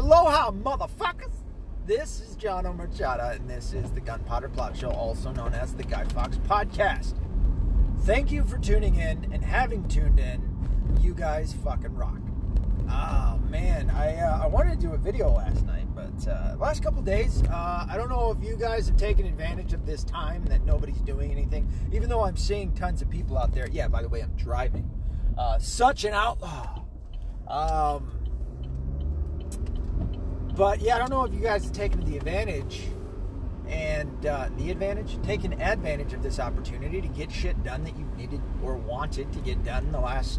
Aloha, motherfuckers! This is John O'Murchadha, and this is the Gunpowder Plot Show, also known as the Guy Fawkes Podcast. Thank you for tuning in and having tuned in. You guys fucking rock. Oh man, I uh, I wanted to do a video last night, but uh, last couple days, uh, I don't know if you guys have taken advantage of this time that nobody's doing anything. Even though I'm seeing tons of people out there. Yeah, by the way, I'm driving. Uh, such an outlaw. Um, but yeah, I don't know if you guys have taken the advantage and uh, the advantage, taken advantage of this opportunity to get shit done that you needed or wanted to get done the last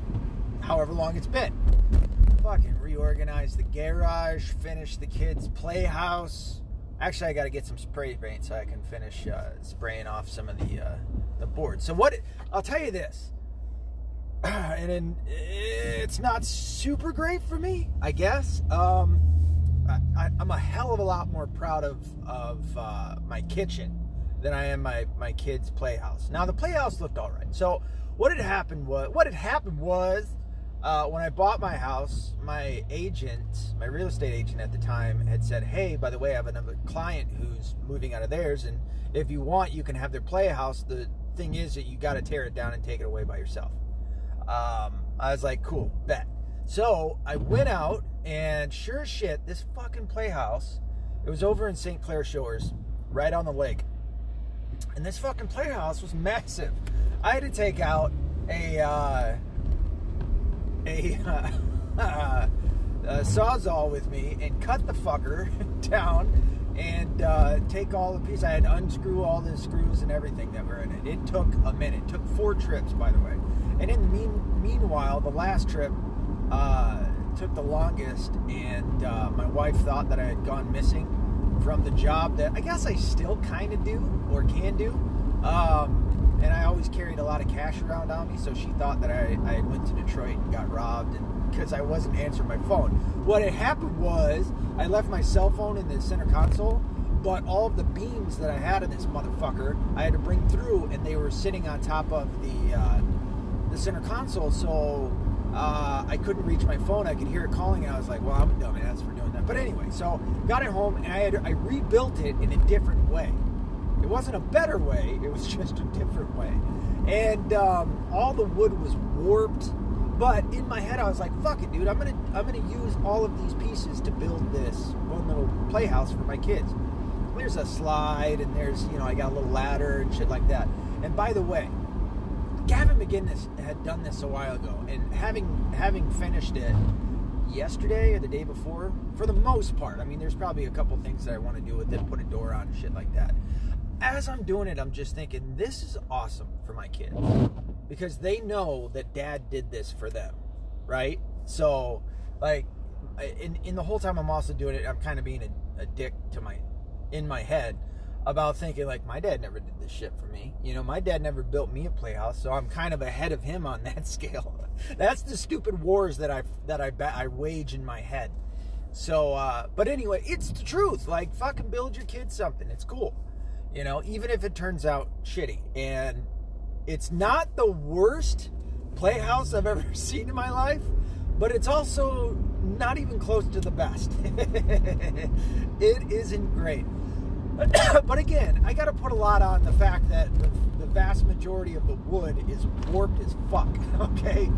however long it's been. Fucking reorganize the garage, finish the kids' playhouse. Actually, I got to get some spray paint so I can finish uh, spraying off some of the uh, the boards. So what? I'll tell you this, and it's not super great for me, I guess. Um, I, am a hell of a lot more proud of of uh, my kitchen than I am my my kids' playhouse. Now the playhouse looked all right. So what had happened was what had happened was uh, when I bought my house, my agent, my real estate agent at the time, had said, "Hey, by the way, I have another client who's moving out of theirs, and if you want, you can have their playhouse. The thing is that you got to tear it down and take it away by yourself." Um, I was like, "Cool, bet." So I went out and sure shit, this fucking playhouse, it was over in St. Clair Shores, right on the lake. And this fucking playhouse was massive. I had to take out a uh, a, uh, a sawzall with me and cut the fucker down and uh, take all the pieces. I had to unscrew all the screws and everything that were in it. It took a minute. It took four trips, by the way. And in the mean, meanwhile, the last trip, uh, took the longest, and uh, my wife thought that I had gone missing from the job that I guess I still kind of do or can do. Um, and I always carried a lot of cash around on me, so she thought that I, I went to Detroit and got robbed because I wasn't answering my phone. What had happened was I left my cell phone in the center console, but all of the beams that I had in this motherfucker I had to bring through, and they were sitting on top of the uh, the center console. So uh, I couldn't reach my phone. I could hear it calling, and I was like, "Well, I'm a dumbass for doing that." But anyway, so got it home, and I had I rebuilt it in a different way. It wasn't a better way; it was just a different way. And um, all the wood was warped. But in my head, I was like, "Fuck it, dude! I'm gonna I'm gonna use all of these pieces to build this one little playhouse for my kids." There's a slide, and there's you know I got a little ladder and shit like that. And by the way, Gavin McInnes had done this a while ago, and having having finished it yesterday or the day before, for the most part, I mean, there's probably a couple things that I want to do with it, put a door on shit like that. As I'm doing it, I'm just thinking this is awesome for my kids because they know that Dad did this for them, right? So, like, in in the whole time I'm also doing it, I'm kind of being a, a dick to my in my head about thinking like my dad never did this shit for me. You know, my dad never built me a playhouse, so I'm kind of ahead of him on that scale. That's the stupid wars that I that I I wage in my head. So, uh, but anyway, it's the truth. Like, fucking build your kids something. It's cool. You know, even if it turns out shitty. And it's not the worst playhouse I've ever seen in my life, but it's also not even close to the best. it isn't great. but again, I got to put a lot on the fact that the, vast majority of the wood is warped as fuck. Okay,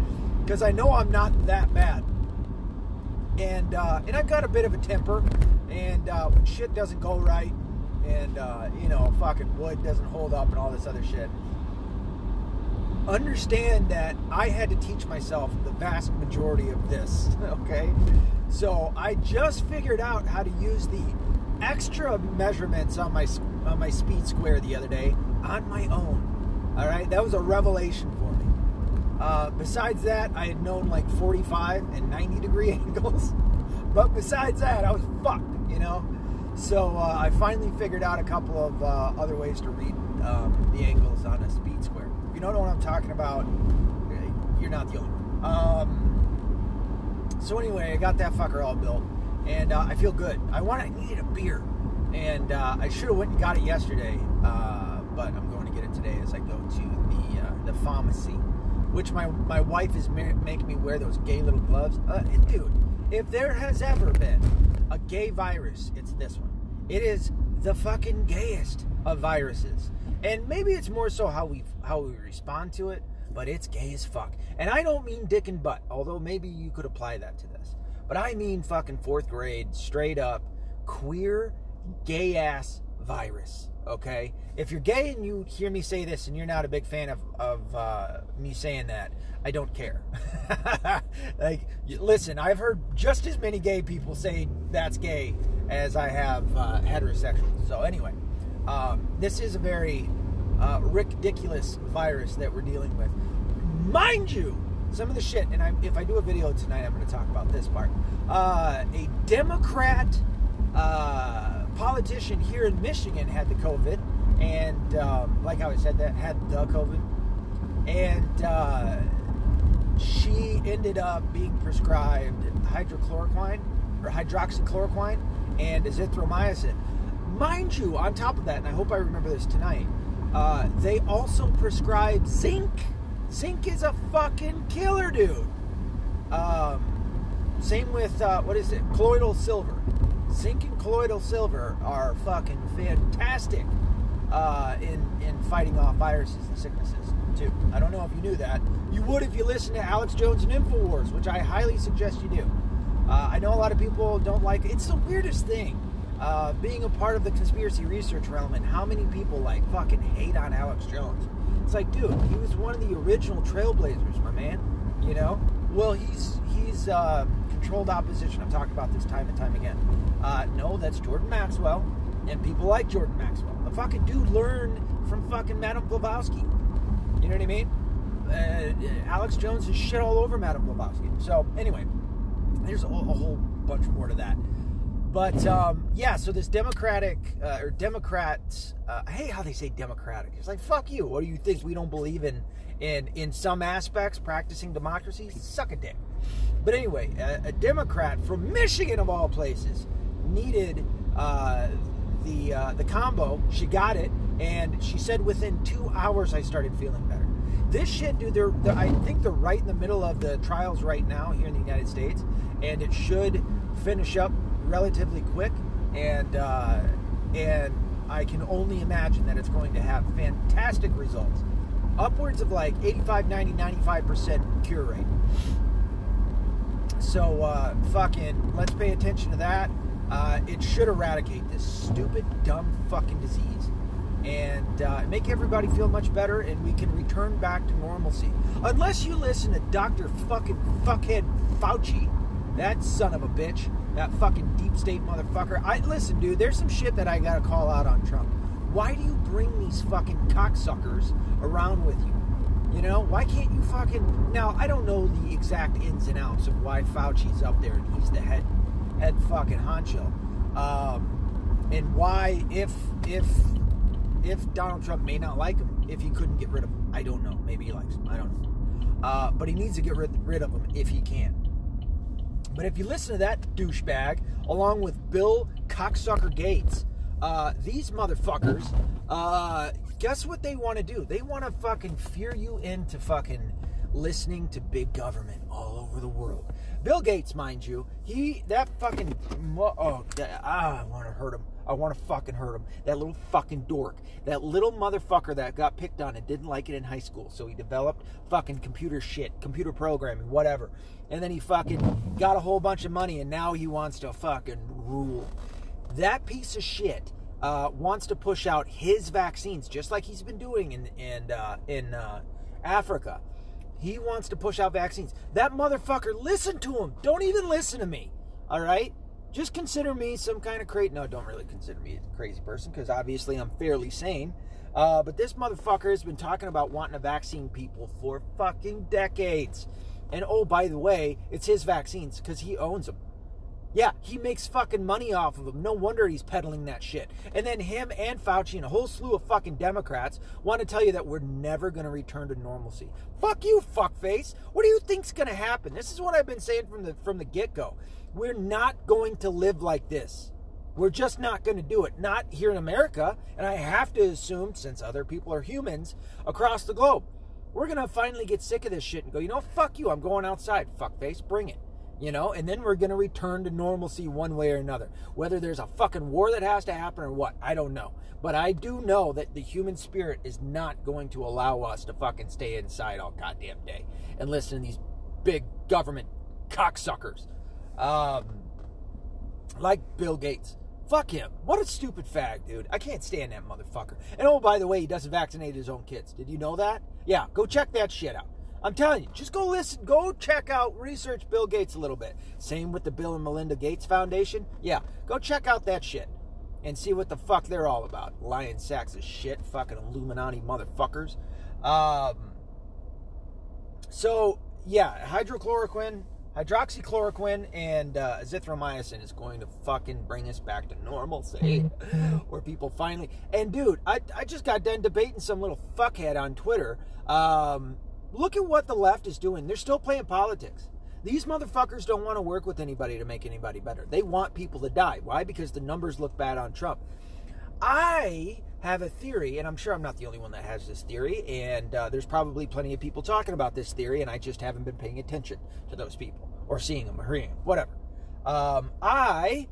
because I know I'm not that bad, and uh, and I've got a bit of a temper, and uh, when shit doesn't go right, and uh, you know, fucking wood doesn't hold up, and all this other shit. Understand that I had to teach myself the vast majority of this. Okay, so I just figured out how to use the extra measurements on my on my speed square the other day on my own. All right, that was a revelation for me. Uh, besides that, I had known like 45 and 90 degree angles, but besides that, I was fucked. You know. So uh, I finally figured out a couple of uh, other ways to read um, the angles on a speed square. If you don't know what I'm talking about, you're not the only one. Um, so anyway, I got that fucker all built and uh, I feel good. I wanted, I needed a beer, and uh, I should have went and got it yesterday, uh, but I'm going to get it today as I go to the uh, the pharmacy, which my my wife is ma- making me wear those gay little gloves. Uh, dude, if there has ever been a gay virus, it's this one. It is the fucking gayest of viruses. And maybe it's more so how we how we respond to it, but it's gay as fuck. And I don't mean dick and butt, although maybe you could apply that to this. But I mean fucking fourth grade, straight up, queer, gay ass virus. Okay? If you're gay and you hear me say this and you're not a big fan of, of uh, me saying that, I don't care. like, listen, I've heard just as many gay people say that's gay as I have uh, heterosexuals. So, anyway, um, this is a very uh, ridiculous virus that we're dealing with. Mind you, some of the shit, and I, if I do a video tonight, I'm going to talk about this part. Uh, a Democrat uh, politician here in Michigan had the COVID, and um, like how I said that, had the COVID, and uh, she ended up being prescribed hydrochloroquine or hydroxychloroquine and azithromycin. Mind you, on top of that, and I hope I remember this tonight, uh, they also prescribed zinc. Zinc is a fucking killer, dude. Um, same with uh, what is it? Colloidal silver. Zinc and colloidal silver are fucking fantastic uh, in in fighting off viruses and sicknesses too. I don't know if you knew that. You would if you listened to Alex Jones and Infowars, which I highly suggest you do. Uh, I know a lot of people don't like. it. It's the weirdest thing. Uh, being a part of the conspiracy research realm and how many people like fucking hate on Alex Jones. It's like, dude, he was one of the original trailblazers, my man. You know? Well, he's he's uh, controlled opposition. I've talked about this time and time again. Uh, no, that's Jordan Maxwell, and people like Jordan Maxwell. The fucking dude learned from fucking Madame Blavatsky. You know what I mean? Uh, Alex Jones is shit all over Madame Blavatsky. So anyway, there's a, a whole bunch more to that. But um, yeah, so this Democratic uh, or Democrats, uh, I hate how they say Democratic. It's like fuck you. What do you think? We don't believe in in in some aspects practicing democracy? Suck a dick. But anyway, a, a Democrat from Michigan of all places needed uh, the uh, the combo. She got it, and she said within two hours I started feeling better. This shit, dude. They're, they're I think they're right in the middle of the trials right now here in the United States, and it should finish up relatively quick, and uh, and I can only imagine that it's going to have fantastic results, upwards of like 85, 90, 95 percent cure rate. So uh, fucking let's pay attention to that. Uh, it should eradicate this stupid, dumb fucking disease and uh, make everybody feel much better, and we can return back to normalcy. Unless you listen to Dr. fucking fuckhead Fauci, that son of a bitch, that fucking deep state motherfucker. I listen, dude. There's some shit that I gotta call out on Trump. Why do you bring these fucking cocksuckers around with you? You know, why can't you fucking now? I don't know the exact ins and outs of why Fauci's up there and he's the head head fucking honcho, um, and why if if if Donald Trump may not like him, if he couldn't get rid of him, I don't know. Maybe he likes him. I don't know. Uh, but he needs to get rid, rid of him if he can. But if you listen to that douchebag, along with Bill Cocksucker Gates, uh, these motherfuckers, uh, guess what they want to do? They want to fucking fear you into fucking listening to big government all over the world. Bill Gates, mind you, he that fucking oh, ah, I want to hurt him. I want to fucking hurt him. That little fucking dork. That little motherfucker that got picked on and didn't like it in high school. So he developed fucking computer shit, computer programming, whatever. And then he fucking got a whole bunch of money and now he wants to fucking rule. That piece of shit uh, wants to push out his vaccines, just like he's been doing in in uh, in uh, Africa. He wants to push out vaccines. That motherfucker, listen to him. Don't even listen to me. All right? Just consider me some kind of crazy. No, don't really consider me a crazy person because obviously I'm fairly sane. Uh, but this motherfucker has been talking about wanting to vaccine people for fucking decades. And oh, by the way, it's his vaccines because he owns them. Yeah, he makes fucking money off of them. No wonder he's peddling that shit. And then him and Fauci and a whole slew of fucking Democrats want to tell you that we're never going to return to normalcy. Fuck you, fuckface. What do you think's going to happen? This is what I've been saying from the from the get-go. We're not going to live like this. We're just not going to do it. Not here in America, and I have to assume since other people are humans across the globe. We're going to finally get sick of this shit and go, "You know, fuck you. I'm going outside. Fuckface, bring it." you know, and then we're going to return to normalcy one way or another. Whether there's a fucking war that has to happen or what, I don't know. But I do know that the human spirit is not going to allow us to fucking stay inside all goddamn day and listen to these big government cocksuckers. Um, like Bill Gates. Fuck him. What a stupid fag, dude. I can't stand that motherfucker. And oh, by the way, he doesn't vaccinate his own kids. Did you know that? Yeah, go check that shit out. I'm telling you, just go listen, go check out, research Bill Gates a little bit. Same with the Bill and Melinda Gates Foundation. Yeah, go check out that shit and see what the fuck they're all about. Lying sacks of shit, fucking Illuminati motherfuckers. Um, so, yeah, hydrochloroquine, hydroxychloroquine, and uh, azithromycin is going to fucking bring us back to normalcy. where people finally. And, dude, I, I just got done debating some little fuckhead on Twitter. Um, look at what the left is doing. They're still playing politics. These motherfuckers don't want to work with anybody to make anybody better. They want people to die. Why? Because the numbers look bad on Trump. I have a theory, and I'm sure I'm not the only one that has this theory, and uh, there's probably plenty of people talking about this theory, and I just haven't been paying attention to those people or seeing them or hearing them, whatever. Um, I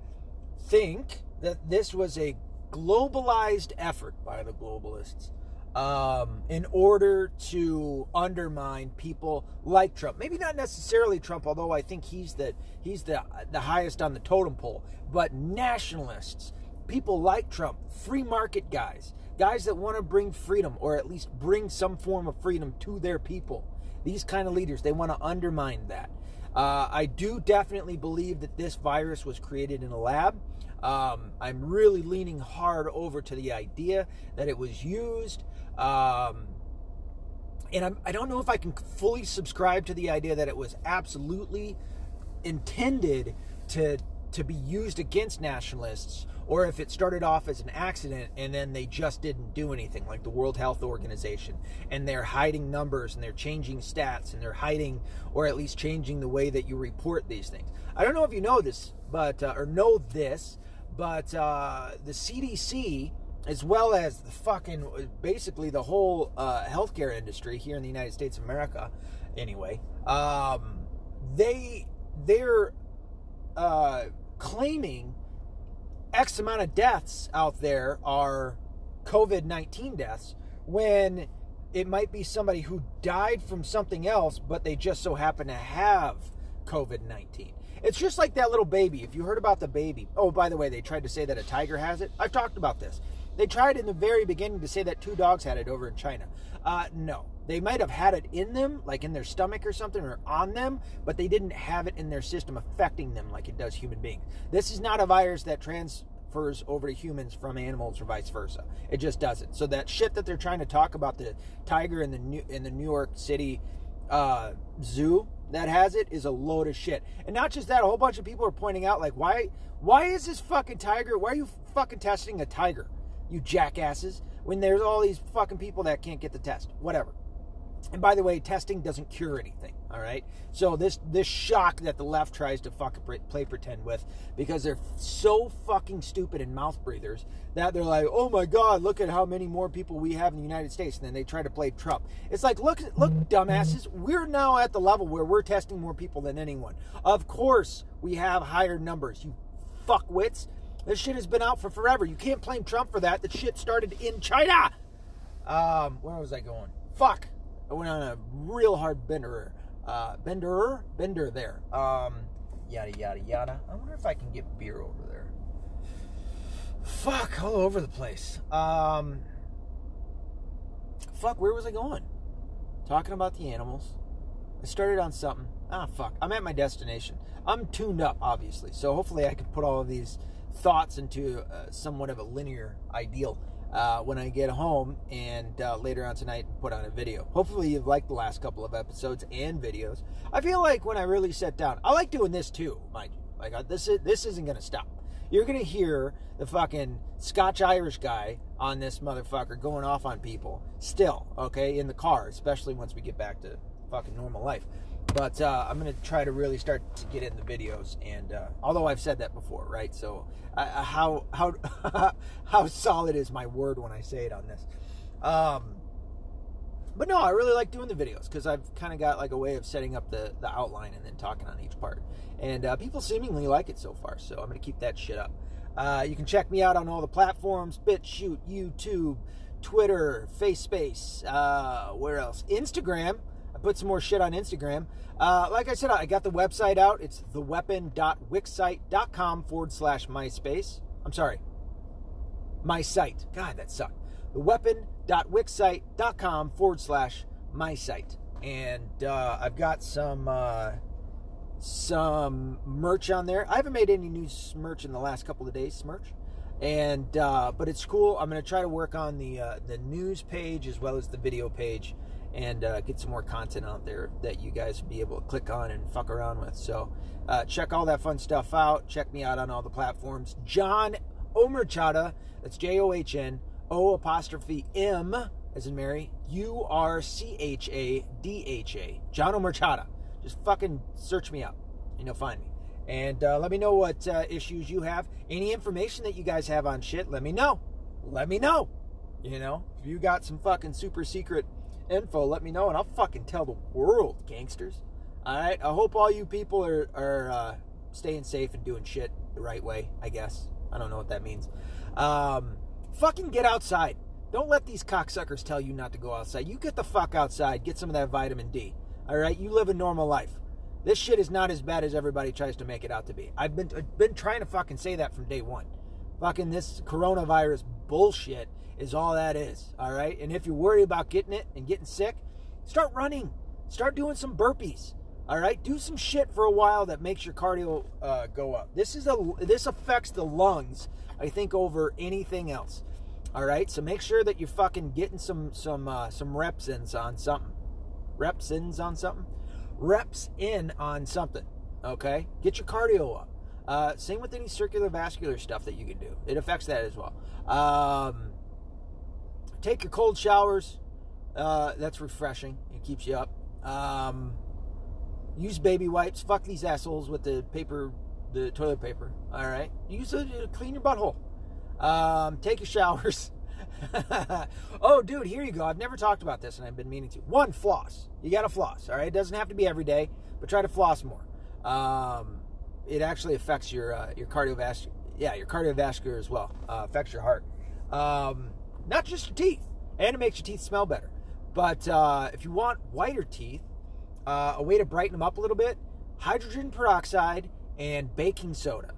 think that this was a globalized effort by the globalists um, in order to undermine people like Trump. Maybe not necessarily Trump, although I think he's the he's the the highest on the totem pole. But nationalists, people like Trump, free market guys, guys that want to bring freedom or at least bring some form of freedom to their people. These kind of leaders, they want to undermine that. Uh, I do definitely believe that this virus was created in a lab. Um, I'm really leaning hard over to the idea that it was used um, and I'm, I don't know if I can fully subscribe to the idea that it was absolutely intended to to be used against nationalists or if it started off as an accident and then they just didn't do anything like the World Health Organization and they're hiding numbers and they're changing stats and they're hiding or at least changing the way that you report these things. I don't know if you know this, but uh, or know this, but uh, the CDC as well as the fucking basically the whole uh, healthcare industry here in the United States of America. Anyway, um, they they're uh, claiming X amount of deaths out there are COVID nineteen deaths when it might be somebody who died from something else, but they just so happen to have COVID nineteen. It's just like that little baby. If you heard about the baby, oh, by the way, they tried to say that a tiger has it. I've talked about this. They tried in the very beginning to say that two dogs had it over in China. Uh, no. They might have had it in them, like in their stomach or something, or on them, but they didn't have it in their system affecting them like it does human beings. This is not a virus that transfers over to humans from animals or vice versa. It just doesn't. So that shit that they're trying to talk about the tiger in the New, in the New York City uh, zoo that has it is a load of shit. And not just that, a whole bunch of people are pointing out like why why is this fucking tiger? Why are you fucking testing a tiger? You jackasses, when there's all these fucking people that can't get the test. Whatever. And by the way, testing doesn't cure anything. All right. So this this shock that the left tries to fucking play pretend with because they're so fucking stupid and mouth breathers that they're like, oh my god, look at how many more people we have in the United States, and then they try to play Trump. It's like, look, look, dumbasses, we're now at the level where we're testing more people than anyone. Of course, we have higher numbers. You fuckwits. This shit has been out for forever. You can't blame Trump for that. The shit started in China. Um, where was I going? Fuck. I went on a real hard bender. Uh, bender? Bender there. Um, yada, yada, yada. I wonder if I can get beer over there. Fuck, all over the place. Um, fuck, where was I going? Talking about the animals. I started on something. Ah, fuck. I'm at my destination. I'm tuned up, obviously. So hopefully I can put all of these thoughts into uh, somewhat of a linear ideal uh, when I get home and uh, later on tonight put on a video. Hopefully, you've liked the last couple of episodes and videos. I feel like when I really sit down, I like doing this too, mind you. Like uh, this, is, this isn't going to stop. You're going to hear the fucking Scotch Irish guy on this motherfucker going off on people still, okay, in the car, especially once we get back to fucking normal life. But uh, I'm going to try to really start to get in the videos. And uh, although I've said that before, right? So how how how solid is my word when I say it on this? Um, but no, I really like doing the videos because I've kind of got like a way of setting up the, the outline and then talking on each part. And uh, people seemingly like it so far, so I'm going to keep that shit up. Uh, you can check me out on all the platforms BitChute, YouTube, Twitter, FaceSpace, uh, where else? Instagram. Put some more shit on Instagram. Uh, like I said, I got the website out. It's theweapon.wixsite.com forward slash MySpace. I'm sorry, my site. God, that sucked. Theweapon.wixsite.com forward slash my site. And uh, I've got some uh, some merch on there. I haven't made any new merch in the last couple of days, merch. And uh, but it's cool. I'm to try to work on the uh, the news page as well as the video page and uh, get some more content out there that you guys be able to click on and fuck around with. So uh, check all that fun stuff out. Check me out on all the platforms. John O'Murchadha, that's J O H N O apostrophe M as in Mary, U R C H A D H A. John O'Murchadha. Just fucking search me up and you'll find me. And uh, let me know what uh, issues you have. Any information that you guys have on shit, let me know. Let me know. You know, if you got some fucking super secret info, let me know, and I'll fucking tell the world, gangsters. All right. I hope all you people are are uh, staying safe and doing shit the right way. I guess I don't know what that means. Um, fucking get outside. Don't let these cocksuckers tell you not to go outside. You get the fuck outside. Get some of that vitamin D. All right. You live a normal life. This shit is not as bad as everybody tries to make it out to be. I've been I've been trying to fucking say that from day one. Fucking this coronavirus bullshit is all that is. All right. And if you're worried about getting it and getting sick, start running. Start doing some burpees. All right. Do some shit for a while that makes your cardio uh, go up. This is a this affects the lungs. I think over anything else. All right. So make sure that you're fucking getting some some uh, some reps in on something. Reps in on something. Reps in on something. Okay. Get your cardio up. Uh, same with any circular vascular stuff that you can do. It affects that as well. Um, take your cold showers. Uh, that's refreshing. It keeps you up. Um, use baby wipes. Fuck these assholes with the paper, the toilet paper. All right. Use it to clean your butthole. Um, take your showers. oh, dude, here you go. I've never talked about this, and I've been meaning to. One, floss. You got to floss. All right. It doesn't have to be every day, but try to floss more. Um, it actually affects your uh, your cardiovascular. Yeah, your cardiovascular as well. Uh, affects your heart. Um, not just your teeth, and it makes your teeth smell better. But uh, if you want whiter teeth, uh, a way to brighten them up a little bit: hydrogen peroxide and baking soda.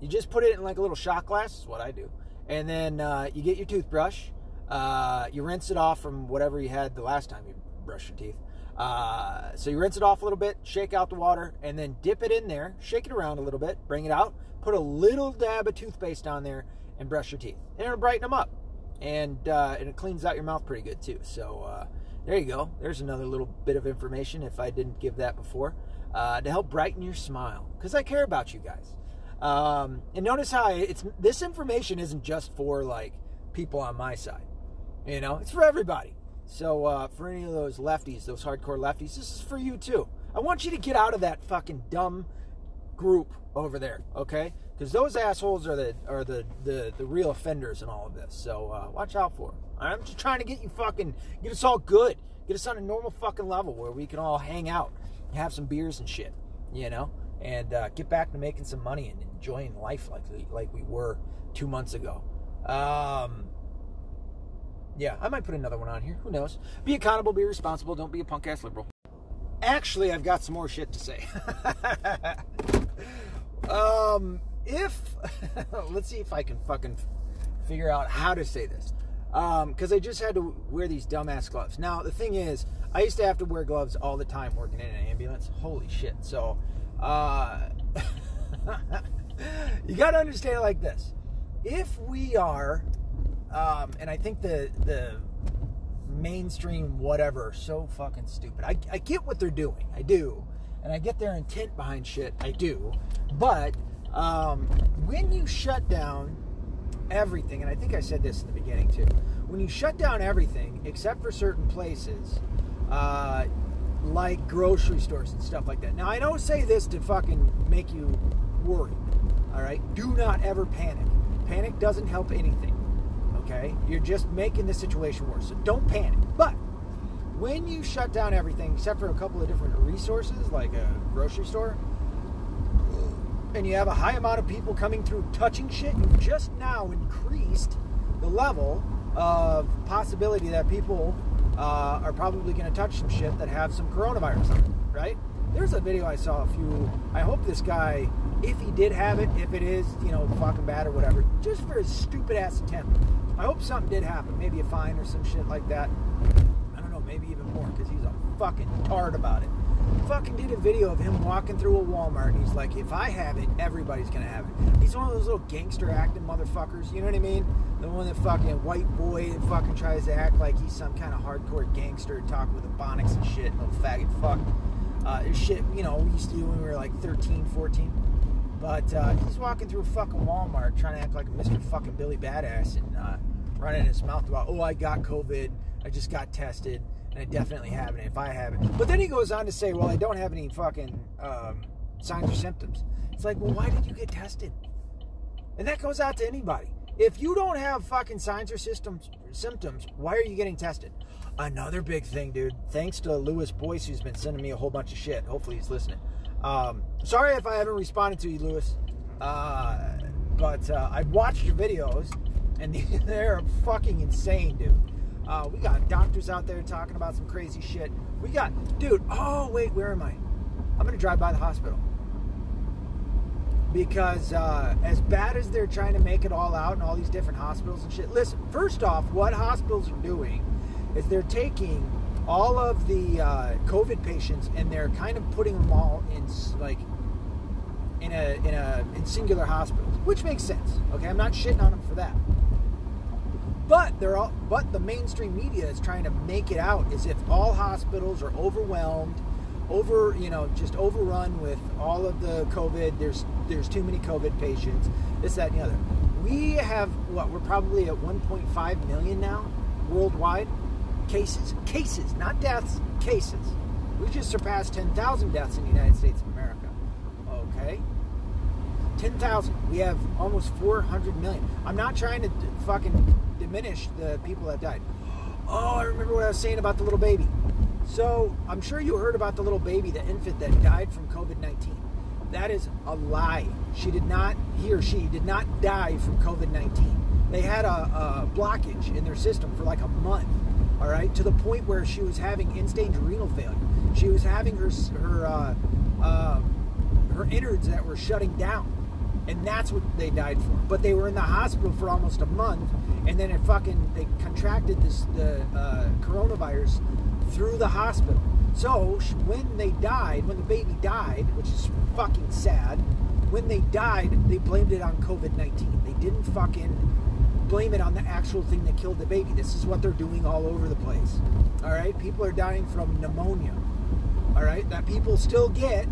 You just put it in like a little shot glass. Is what I do, and then uh, you get your toothbrush. Uh, you rinse it off from whatever you had the last time you brushed your teeth. Uh, so you rinse it off a little bit, shake out the water, and then dip it in there, shake it around a little bit, bring it out, put a little dab of toothpaste on there, and brush your teeth. And it'll brighten them up and uh, and it cleans out your mouth pretty good too. So uh, there you go. There's another little bit of information if I didn't give that before uh, to help brighten your smile because I care about you guys. Um, and notice how it's this information isn't just for like people on my side. You know, it's for everybody. So uh, for any of those lefties, those hardcore lefties, this is for you too. I want you to get out of that fucking dumb group over there, okay? Because those assholes are the are the, the the real offenders in all of this. So uh, watch out for them. I'm just trying to get you fucking get us all good, get us on a normal fucking level where we can all hang out, have some beers and shit, you know, and uh, get back to making some money and enjoying life like like we were two months ago. Um, yeah, I might put another one on here. Who knows? Be accountable, be responsible. Don't be a punk ass liberal. Actually, I've got some more shit to say. um, if let's see if I can fucking figure out how to say this. Because um, I just had to wear these dumbass gloves. Now the thing is, I used to have to wear gloves all the time working in an ambulance. Holy shit! So, uh, you got to understand like this: if we are, um, and I think the the mainstream whatever so fucking stupid. I, I get what they're doing, I do, and I get their intent behind shit, I do, but um, when you shut down everything, and I think I said this in the beginning too, when you shut down everything except for certain places, uh, like grocery stores and stuff like that. Now, I don't say this to fucking make you worry, all right? Do not ever panic. Panic doesn't help anything, okay? You're just making the situation worse. So don't panic. But when you shut down everything except for a couple of different resources like a grocery store and you have a high amount of people coming through touching shit you've just now increased the level of possibility that people uh, are probably going to touch some shit that have some coronavirus on it, right there's a video i saw a few i hope this guy if he did have it if it is you know fucking bad or whatever just for his stupid ass attempt i hope something did happen maybe a fine or some shit like that I don't know, maybe even more, because he's a fucking tard about it. Fucking did a video of him walking through a Walmart, and he's like, if I have it, everybody's gonna have it. He's one of those little gangster acting motherfuckers, you know what I mean? The one that fucking white boy that fucking tries to act like he's some kind of hardcore gangster, talking with Ebonics and shit, little faggot fuck. Uh, shit, you know, we used to do when we were like 13, 14. But uh, he's walking through fucking Walmart trying to act like a Mr. fucking Billy Badass and uh, running his mouth about, oh, I got COVID, I just got tested and I definitely have it if I have it. But then he goes on to say, well, I don't have any fucking um, signs or symptoms. It's like, well, why did you get tested? And that goes out to anybody. If you don't have fucking signs or systems, symptoms, why are you getting tested? Another big thing, dude. Thanks to Lewis Boyce, who's been sending me a whole bunch of shit. Hopefully, he's listening. Um, sorry if I haven't responded to you, Lewis. Uh, but uh, I watched your videos, and they're fucking insane, dude. Uh, we got doctors out there talking about some crazy shit. We got, dude, oh, wait, where am I? I'm to drive by the hospital. Because uh, as bad as they're trying to make it all out in all these different hospitals and shit, listen, first off, what hospitals are doing is they're taking all of the uh, COVID patients and they're kind of putting them all in like in a in a in singular hospitals, which makes sense. Okay, I'm not shitting on them for that. But they're all, but the mainstream media is trying to make it out as if all hospitals are overwhelmed, over you know just overrun with all of the COVID. There's there's too many COVID patients. This that and the other. We have what we're probably at 1.5 million now worldwide cases cases not deaths cases. We just surpassed 10,000 deaths in the United States of America. Okay. 10,000. We have almost 400 million. I'm not trying to fucking diminish the people that died. Oh, I remember what I was saying about the little baby. So I'm sure you heard about the little baby, the infant that died from COVID 19. That is a lie. She did not, he or she did not die from COVID 19. They had a, a, blockage in their system for like a month, all right, to the point where she was having end stage renal failure. She was having her, her, uh, uh, her innards that were shutting down and that's what they died for. But they were in the hospital for almost a month, and then it fucking they contracted this the uh, coronavirus through the hospital. So when they died, when the baby died, which is fucking sad, when they died, they blamed it on COVID nineteen. They didn't fucking blame it on the actual thing that killed the baby. This is what they're doing all over the place. All right, people are dying from pneumonia. All right, that people still get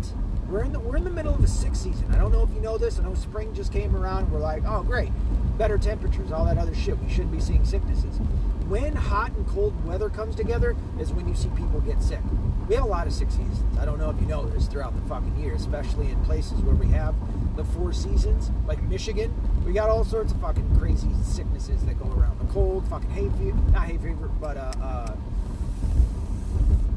we're in the we're in the middle of the sixth season. I don't know if you know this. I know spring just came around. We're like, oh great, better temperatures, all that other shit. We shouldn't be seeing sicknesses. When hot and cold weather comes together is when you see people get sick. We have a lot of sick seasons. I don't know if you know this throughout the fucking year, especially in places where we have the four seasons, like Michigan. We got all sorts of fucking crazy sicknesses that go around. The cold, fucking hay fever, not hay fever, but uh, uh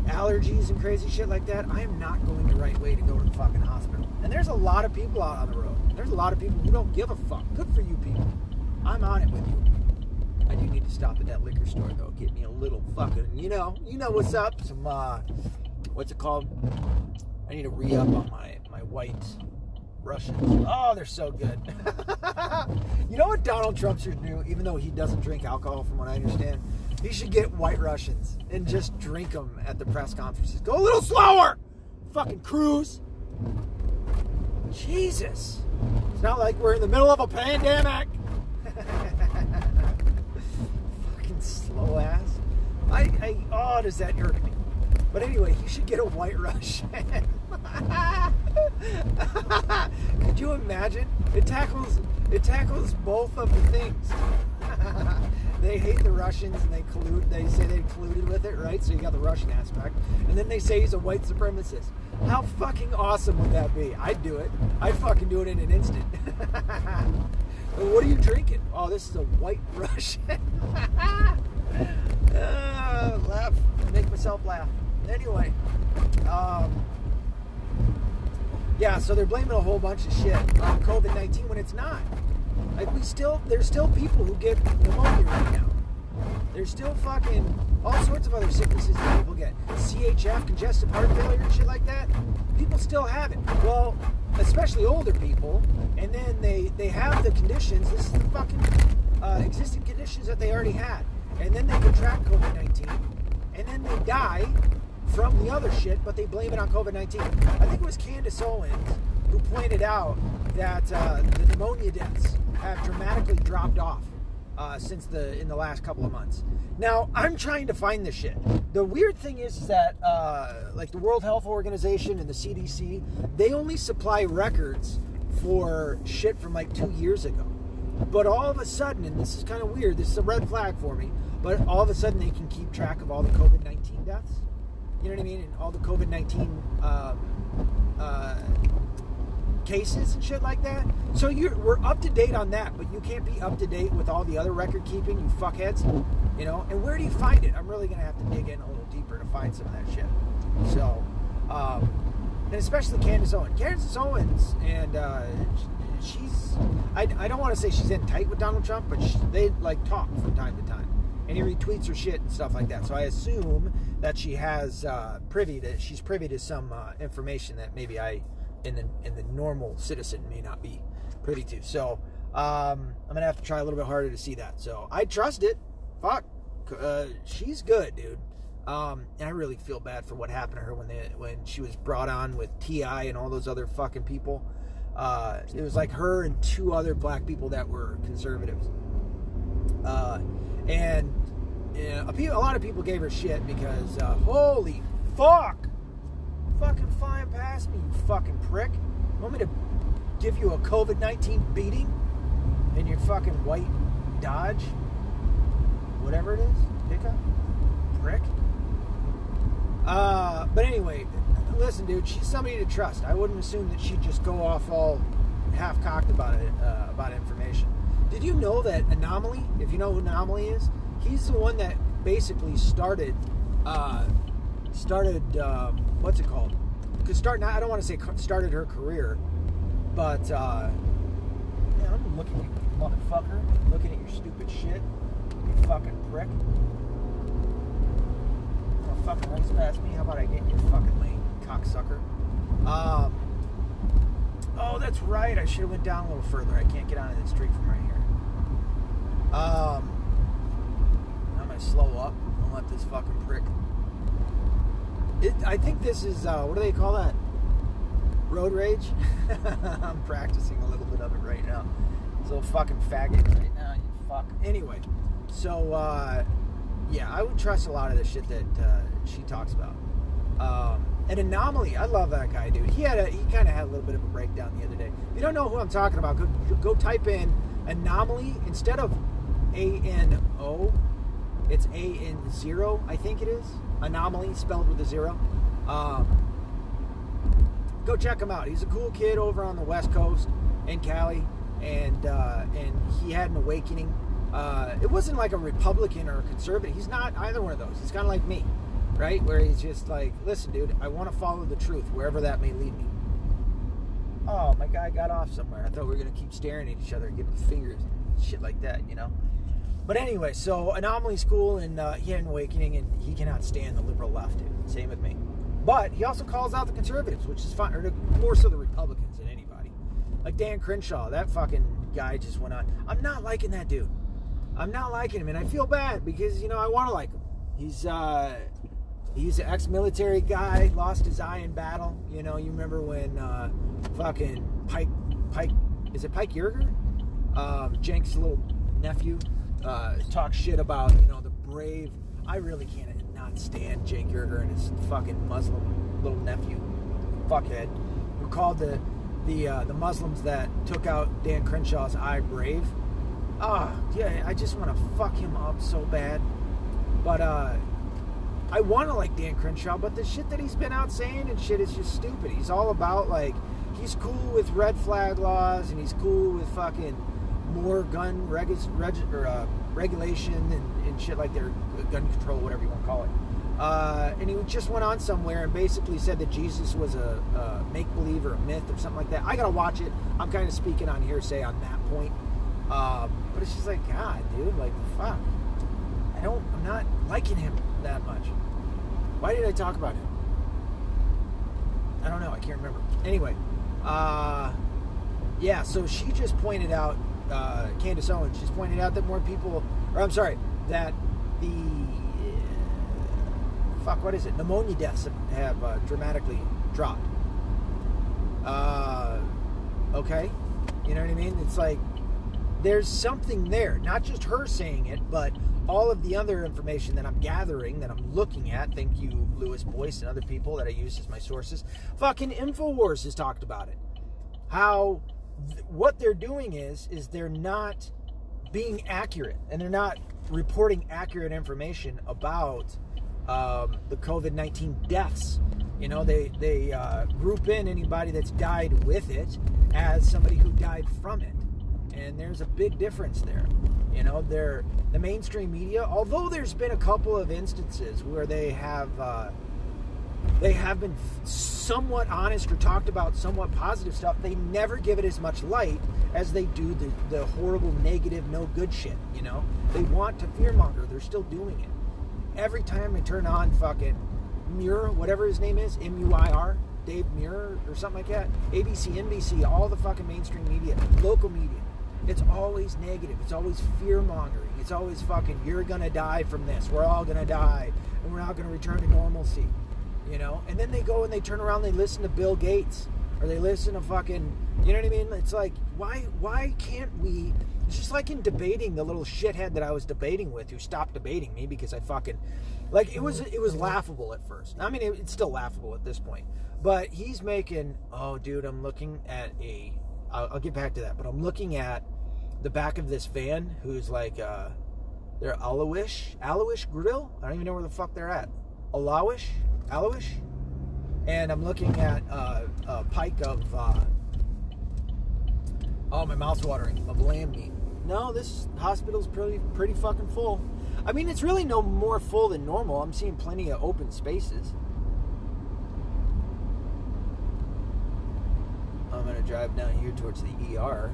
allergies and crazy shit like that, I am not going the right way to go to the fucking hospital. And there's a lot of people out on the road. There's a lot of people who don't give a fuck. Good for you people. I'm on it with you. I do need to stop at that liquor store though. Get me a little fucking, you know, you know what's up. Some uh, what's it called? I need to re up on my my white Russians. Oh, they're so good. you know what Donald Trump should do, even though he doesn't drink alcohol, from what I understand he should get white Russians and just drink them at the press conferences. Go a little slower! Fucking cruise. Jesus. It's not like we're in the middle of a pandemic. Fucking slow ass. I, I, oh, does that irk me? But anyway, he should get a white Russian. Could you imagine? It tackles it tackles both of the things they hate the Russians and they collude. They say they colluded with it, right? So you got the Russian aspect, and then they say he's a white supremacist. How fucking awesome would that be? I'd do it. I'd fucking do it in an instant. what are you drinking? Oh, this is a White Russian. uh, laugh, make myself laugh. Anyway, um, yeah, so they're blaming a whole bunch of shit on COVID 19 when it's not. Like, we still, there's still people who get pneumonia right now. There's still fucking all sorts of other sicknesses that people get. CHF, congestive heart failure, and shit like that. People still have it. Well, especially older people, and then they they have the conditions. This is the fucking uh, existing conditions that they already had, and then they contract COVID nineteen, and then they die from the other shit, but they blame it on COVID nineteen. I think it was Candace Owens who pointed out that uh, the pneumonia deaths have dramatically dropped off uh, since the in the last couple of months. Now I'm trying to find this shit. The weird thing is, that uh, like the World Health Organization and the CDC, they only supply records for shit from like two years ago. But all of a sudden, and this is kind of weird, this is a red flag for me. But all of a sudden, they can keep track of all the COVID nineteen deaths. You know what I mean? And all the COVID nineteen. Um, uh, cases and shit like that. So you're we're up to date on that, but you can't be up to date with all the other record keeping, you fuckheads. You know, and where do you find it? I'm really gonna have to dig in a little deeper to find some of that shit. So, um, and especially Candace Owens. Candace Owens, and uh, she's I, I don't want to say she's in tight with Donald Trump, but she, they like talk from time to time, and he retweets her shit and stuff like that. So I assume that she has uh, privy to she's privy to some uh, information that maybe I in the in the normal citizen may not be privy to. So um, I'm gonna have to try a little bit harder to see that. So I trust it. Fuck, uh, she's good, dude. Um, and I really feel bad for what happened to her when they when she was brought on with T.I. and all those other fucking people. Uh, it was like her and two other black people that were conservatives. Uh, and a, lot of people gave her shit because uh, holy fuck fucking flying past me, you fucking prick. Want me to give you a COVID 19 beating in your fucking white Dodge? Whatever it is? Pickup? Prick? Uh, but anyway, listen, dude, she's somebody to trust. I wouldn't assume that she'd just go off all half cocked about it, uh, about information. Did you know that Anomaly, if you know who Anomaly is, he's the one that basically started uh, started um, what's it called? Because start I don't want to say started her career, but uh, I'm looking at you, motherfucker, looking at your stupid shit, you fucking prick. Fucking race past me. How about I get your fucking lane, cocksucker? Um. Oh, that's right. I should have went down a little further. I can't get onto the street from right here. Um. Gonna slow up and let this fucking prick it, I think this is uh, what do they call that? Road rage. I'm practicing a little bit of it right now. It's a little fucking faggot right now. You fuck. Anyway, so uh, yeah, I would trust a lot of the shit that uh, she talks about. Um, an anomaly. I love that guy, dude. He had a he kind of had a little bit of a breakdown the other day. If you don't know who I'm talking about, go go type in anomaly instead of A N O. It's A N zero, I think it is Anomaly, spelled with a zero. Um, go check him out. He's a cool kid over on the West Coast in Cali, and uh, and he had an awakening. Uh, it wasn't like a Republican or a conservative. He's not either one of those. He's kind of like me, right? Where he's just like, listen, dude, I want to follow the truth wherever that may lead me. Oh, my guy got off somewhere. I thought we were gonna keep staring at each other and giving fingers, shit like that, you know. But anyway, so Anomaly School, and uh, he had an awakening, and he cannot stand the liberal left. Dude. Same with me. But he also calls out the conservatives, which is fine, or more so the Republicans than anybody. Like Dan Crenshaw, that fucking guy just went on. I'm not liking that dude. I'm not liking him, and I feel bad because you know I want to like him. He's uh, he's an ex-military guy, lost his eye in battle. You know, you remember when uh, fucking Pike Pike is it Pike Yerger? Um, Cenk's little nephew uh, talk shit about you know the brave. I really can't not stand Cenk Uygur and his fucking Muslim little nephew, fuckhead, who called the the uh, the Muslims that took out Dan Crenshaw's eye brave. Ah, oh, yeah, I just want to fuck him up so bad. But uh, I want to like Dan Crenshaw, but the shit that he's been out saying and shit is just stupid. He's all about like he's cool with red flag laws and he's cool with fucking more gun reg, reg, or, uh, regulation and, and shit like their gun control, whatever you want to call it. Uh, and he just went on somewhere and basically said that Jesus was a, a make believe or a myth or something like that. I gotta watch it. I'm kind of speaking on hearsay on that point. Um, but it's just like, God, dude, like, fuck. I don't, I'm not liking him that much. Why did I talk about him? I don't know. I can't remember. Anyway, uh, yeah. So she just pointed out, uh, Candace Owens She's pointed out that more people, or I'm sorry, that the uh, fuck, what is it? Pneumonia deaths have, have uh, dramatically dropped. Uh, okay, you know what I mean? It's like there's something there. Not just her saying it, but all of the other information that I'm gathering, that I'm looking at. Thank you, Lewis Boyce, and other people that I use as my sources. Fucking Infowars has talked about it. How what they're doing is is they're not being accurate, and they're not reporting accurate information about um, the COVID nineteen deaths. You know, they they uh, group in anybody that's died with it as somebody who died from it and there's a big difference there. You know, they're the mainstream media. Although there's been a couple of instances where they have uh, they have been somewhat honest or talked about somewhat positive stuff, they never give it as much light as they do the, the horrible, negative, no good shit. You know, they want to fearmonger. They're still doing it. Every time they turn on fucking Muir, whatever his name is, M U I R, Dave Muir or something like that, ABC, NBC, all the fucking mainstream media, local media it's always negative. It's always fear mongering. It's always fucking, you're gonna die from this. We're all gonna die, and we're not gonna return to normalcy. You know? And then they go and they turn around, they listen to Bill Gates, or they listen to fucking, you know what I mean? It's like, why, why can't we? It's just like in debating the little shithead that I was debating with, who stopped debating me because I fucking, like, it was, it was laughable at first. I mean, it's still laughable at this point. But he's making, oh, dude, I'm looking at a I'll, I'll, get back to that. But I'm looking at the back of this van, who's like, uh, they're Alowish, Alowish Grill. I don't even know where the fuck they're at. Alawish, Alowish, and I'm looking at uh, a pike of, uh, oh, my mouth's watering of lamb meat. No, this hospital's pretty pretty fucking full. I mean, it's really no more full than normal. I'm seeing plenty of open spaces. I'm gonna drive down here towards the ER.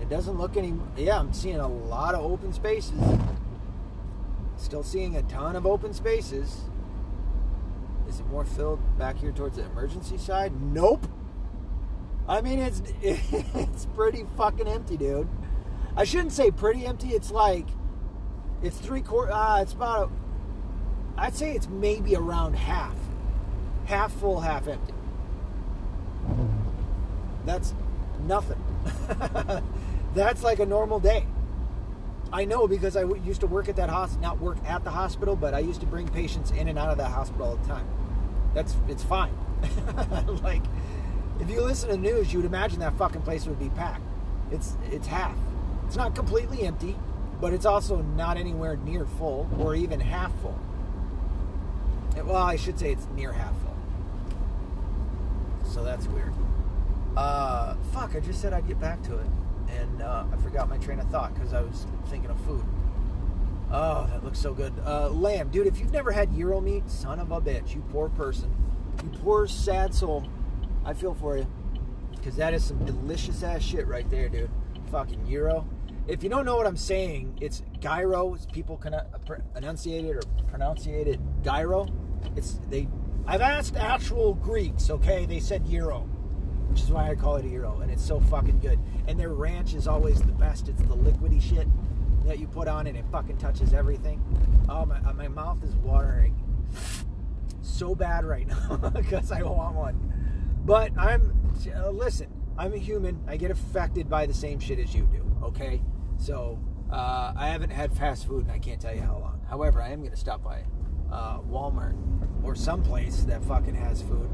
It doesn't look any. Yeah, I'm seeing a lot of open spaces. Still seeing a ton of open spaces. Is it more filled back here towards the emergency side? Nope. I mean, it's it's pretty fucking empty, dude. I shouldn't say pretty empty. It's like it's three quarter. Uh, it's about. I'd say it's maybe around half, half full, half empty. That's nothing. That's like a normal day. I know because I used to work at that hospital, not work at the hospital, but I used to bring patients in and out of that hospital all the time. That's it's fine. like if you listen to news, you would imagine that fucking place would be packed. It's it's half. It's not completely empty, but it's also not anywhere near full or even half full. Well, I should say it's near half full. So that's weird. Uh, fuck, I just said I'd get back to it. And uh, I forgot my train of thought because I was thinking of food. Oh, that looks so good. Uh, lamb. Dude, if you've never had Euro meat, son of a bitch, you poor person. You poor, sad soul. I feel for you. Because that is some delicious ass shit right there, dude. Fucking Euro. If you don't know what I'm saying, it's gyro. It's people can uh, enunciate it or pronunciate it gyro. It's they. I've asked actual Greeks. Okay, they said Euro which is why I call it a Euro, and it's so fucking good. And their ranch is always the best. It's the liquidy shit that you put on, and it fucking touches everything. Oh my, uh, my mouth is watering so bad right now because I want one. But I'm uh, listen. I'm a human. I get affected by the same shit as you do. Okay, so uh, I haven't had fast food, and I can't tell you how long. However, I am going to stop by uh, Walmart or someplace that fucking has food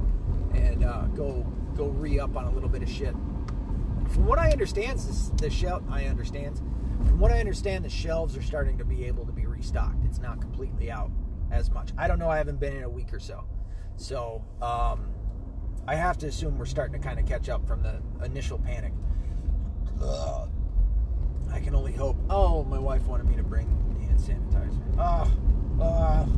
and uh, go go re up on a little bit of shit. From what I understand, this, the shelf I understand. From what I understand, the shelves are starting to be able to be restocked. It's not completely out as much. I don't know. I haven't been in a week or so, so um, I have to assume we're starting to kind of catch up from the initial panic. Ugh. can only hope. Oh, my wife wanted me to bring hand sanitizer. Oh, oh,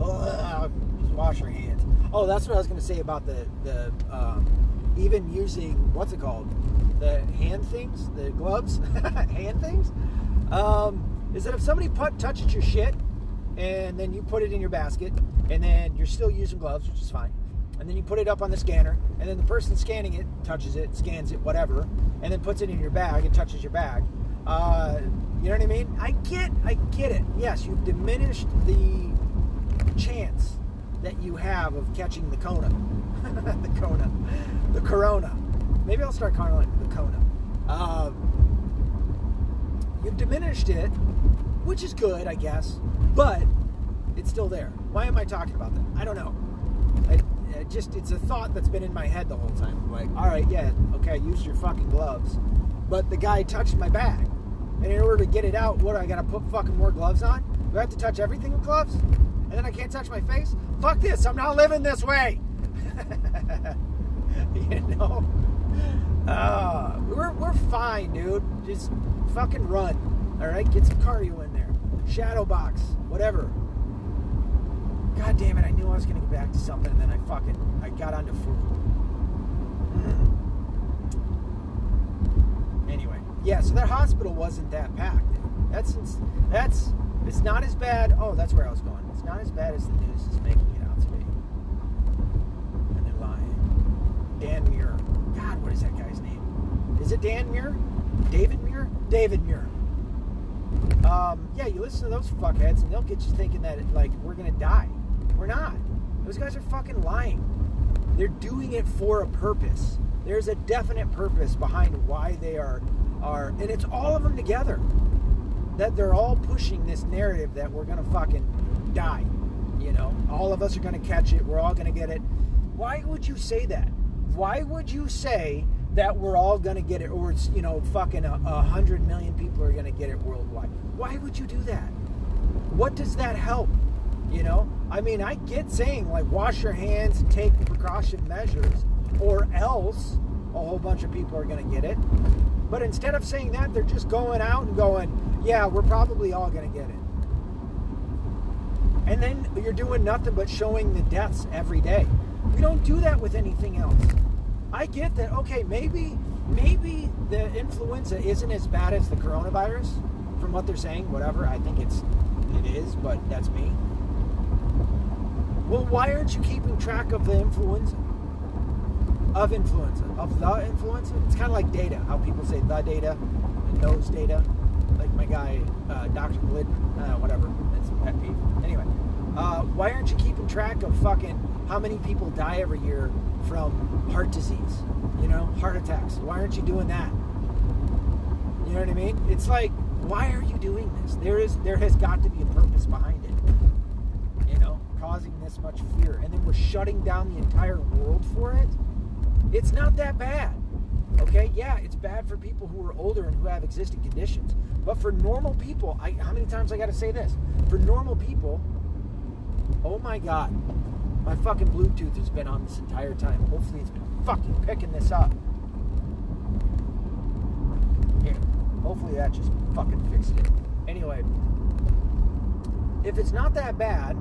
oh, wash your hands. Oh, that's what I was going to say about the the um, even using what's it called, the hand things, the gloves, hand things. Um, is that if somebody put, touches your shit and then you put it in your basket and then you're still using gloves, which is fine and then you put it up on the scanner, and then the person scanning it touches it, scans it, whatever, and then puts it in your bag and touches your bag. Uh, you know what I mean? I get, I get it. Yes, you've diminished the chance that you have of catching the Kona, the Kona, the Corona. Maybe I'll start calling it the Kona. Uh, you've diminished it, which is good, I guess, but it's still there. Why am I talking about that? I don't know. I, it just it's a thought that's been in my head the whole time. Like, all right, yeah, okay, use your fucking gloves, but the guy touched my bag, and in order to get it out, what do I gotta put fucking more gloves on? Do I have to touch everything with gloves? And then I can't touch my face? Fuck this! I'm not living this way. you know, uh, we're we're fine, dude. Just fucking run. All right, get some cardio in there. Shadow box, whatever. God damn it, I knew I was going to get back to something, and then I fucking, I got onto food. Mm. Anyway, yeah, so that hospital wasn't that packed. That's, that's, it's not as bad, oh, that's where I was going. It's not as bad as the news is making it out to be. And they're lying. Dan Muir. God, what is that guy's name? Is it Dan Muir? David Muir? David Muir. Um, yeah, you listen to those fuckheads and they'll get you thinking that, like, we're to die. We're not. Those guys are fucking lying. They're doing it for a purpose. There's a definite purpose behind why they are are and it's all of them together. That they're all pushing this narrative that we're gonna fucking die. You know, all of us are gonna catch it, we're all gonna get it. Why would you say that? Why would you say that we're all gonna get it, or it's you know, fucking a, a hundred million people are gonna get it worldwide? Why would you do that? What does that help? You know, I mean, I get saying like wash your hands and take precaution measures, or else a whole bunch of people are going to get it. But instead of saying that, they're just going out and going, yeah, we're probably all going to get it. And then you're doing nothing but showing the deaths every day. We don't do that with anything else. I get that, okay, maybe maybe the influenza isn't as bad as the coronavirus from what they're saying, whatever. I think it's it is, but that's me. Well, why aren't you keeping track of the influenza? Of influenza. Of the influenza? It's kind of like data, how people say the data and those data. Like my guy, uh, Dr. Glidden, uh, whatever. That's pet peeve. Anyway, uh, why aren't you keeping track of fucking how many people die every year from heart disease? You know, heart attacks. Why aren't you doing that? You know what I mean? It's like, why are you doing this? There is, there has got to be a purpose behind it You know, causing this much fear and then we're shutting down the entire world for it, it's not that bad. Okay, yeah, it's bad for people who are older and who have existing conditions. But for normal people, I, how many times I got to say this? For normal people, oh my God, my fucking Bluetooth has been on this entire time. Hopefully, it's been fucking picking this up. Here, hopefully that just fucking fixed it. Anyway, if it's not that bad,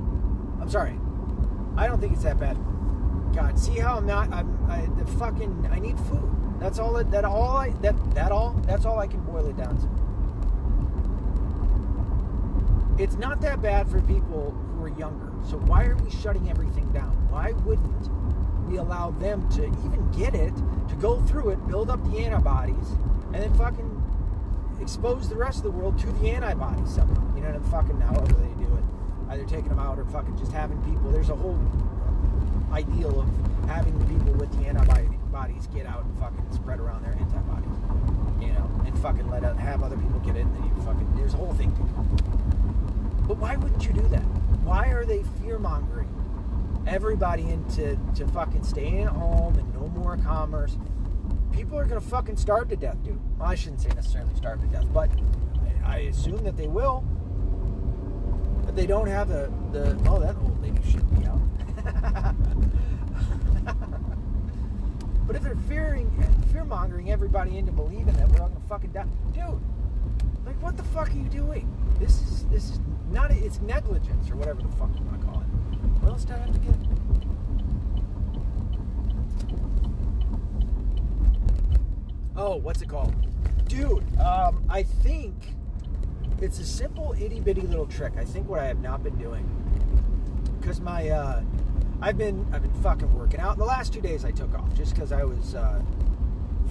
I'm sorry. I don't think it's that bad. God, see how I'm not. I'm I, the fucking. I need food. That's all. That, that all. I that that all. That's all I can boil it down to. It's not that bad for people who are younger. So why are we shutting everything down? Why wouldn't we allow them to even get it, to go through it, build up the antibodies, and then fucking expose the rest of the world to the antibodies somehow? You know, what I'm fucking however they do it either taking them out or fucking just having people. There's a whole ideal of having the people with the antibodies get out and fucking spread around their antibodies, you know, and fucking let have other people get. And then you fucking there's a whole thing. But why wouldn't you do that? Why are they fear mongering everybody into to fucking staying at home and no more commerce? People are gonna fucking starve to death, dude. Well, I shouldn't say necessarily starve to death, but I assume that they will but they don't have the, the oh, that old lady should be out. but if they're fearing, fear mongering everybody into believing that we're all gonna fucking die, dude, like what the fuck are you doing? This is this is not it's negligence or whatever the fuck you want to call it. What else do I have to get? Oh, what's it called? Dude, um, I think it's a simple itty bitty little trick. I think what I have not been doing. Because my uh I've been I've been fucking working out. The last two days I took off just because I was uh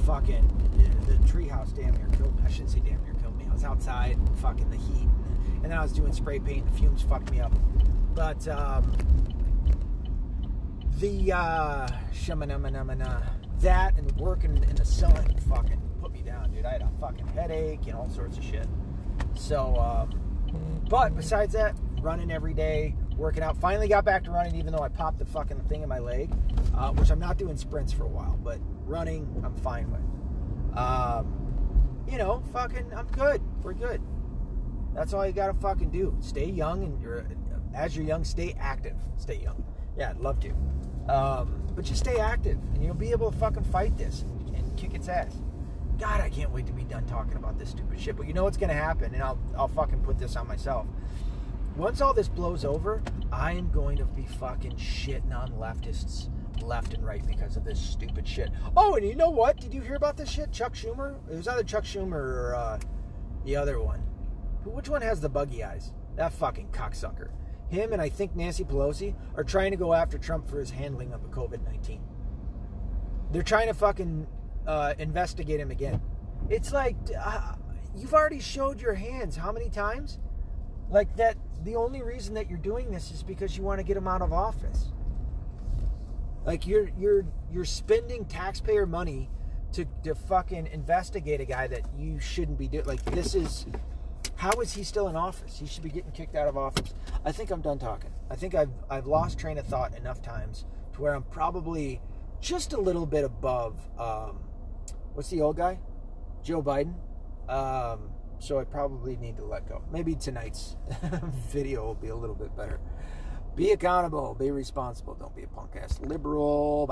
fucking the, the treehouse damn near killed me. I shouldn't say damn near killed me. I was outside fucking the heat and then I was doing spray paint the fumes fucked me up. But um the uh that and working in the sun fucking put me down, dude. I had a fucking headache and all sorts of shit. So um but besides that, running every day, working out. Finally got back to running, even though I popped the fucking thing in my leg, uh, which I'm not doing sprints for a while. But running, I'm fine with. Um, you know, fucking, I'm good. We're good. That's all you gotta fucking do. Stay young, and you're as you're young, stay active. Stay young. Yeah, I'd love to. Um, but just stay active, and you'll be able to fucking fight this and, kick its ass. God, I can't wait to be done talking about this stupid shit. But you know what's gonna happen, and I'll I'll fucking put this on myself. Once all this blows over, I am going to be fucking shitting on leftists left and right because of this stupid shit. Oh, and you know what? Did you hear about this shit? Chuck Schumer? It was either Chuck Schumer or uh, the other one. Which one has the buggy eyes? That fucking cocksucker. Him and I think Nancy Pelosi are trying to go after Trump for his handling of the COVID 19. They're trying to fucking uh, investigate him again. It's like, uh, you've already showed your hands how many times? Like that, the only reason that you're doing this is because you want to get him out of office. Like you're you're you're spending taxpayer money to to fucking investigate a guy that you shouldn't be doing. Like this is how is he still in office? He should be getting kicked out of office. I think I'm done talking. I think I've I've lost train of thought enough times to where I'm probably just a little bit above. Um, what's the old guy? Joe Biden. Um, so I probably need to let go. Maybe tonight's video will be a little bit better. Be accountable, be responsible, don't be a punk ass liberal.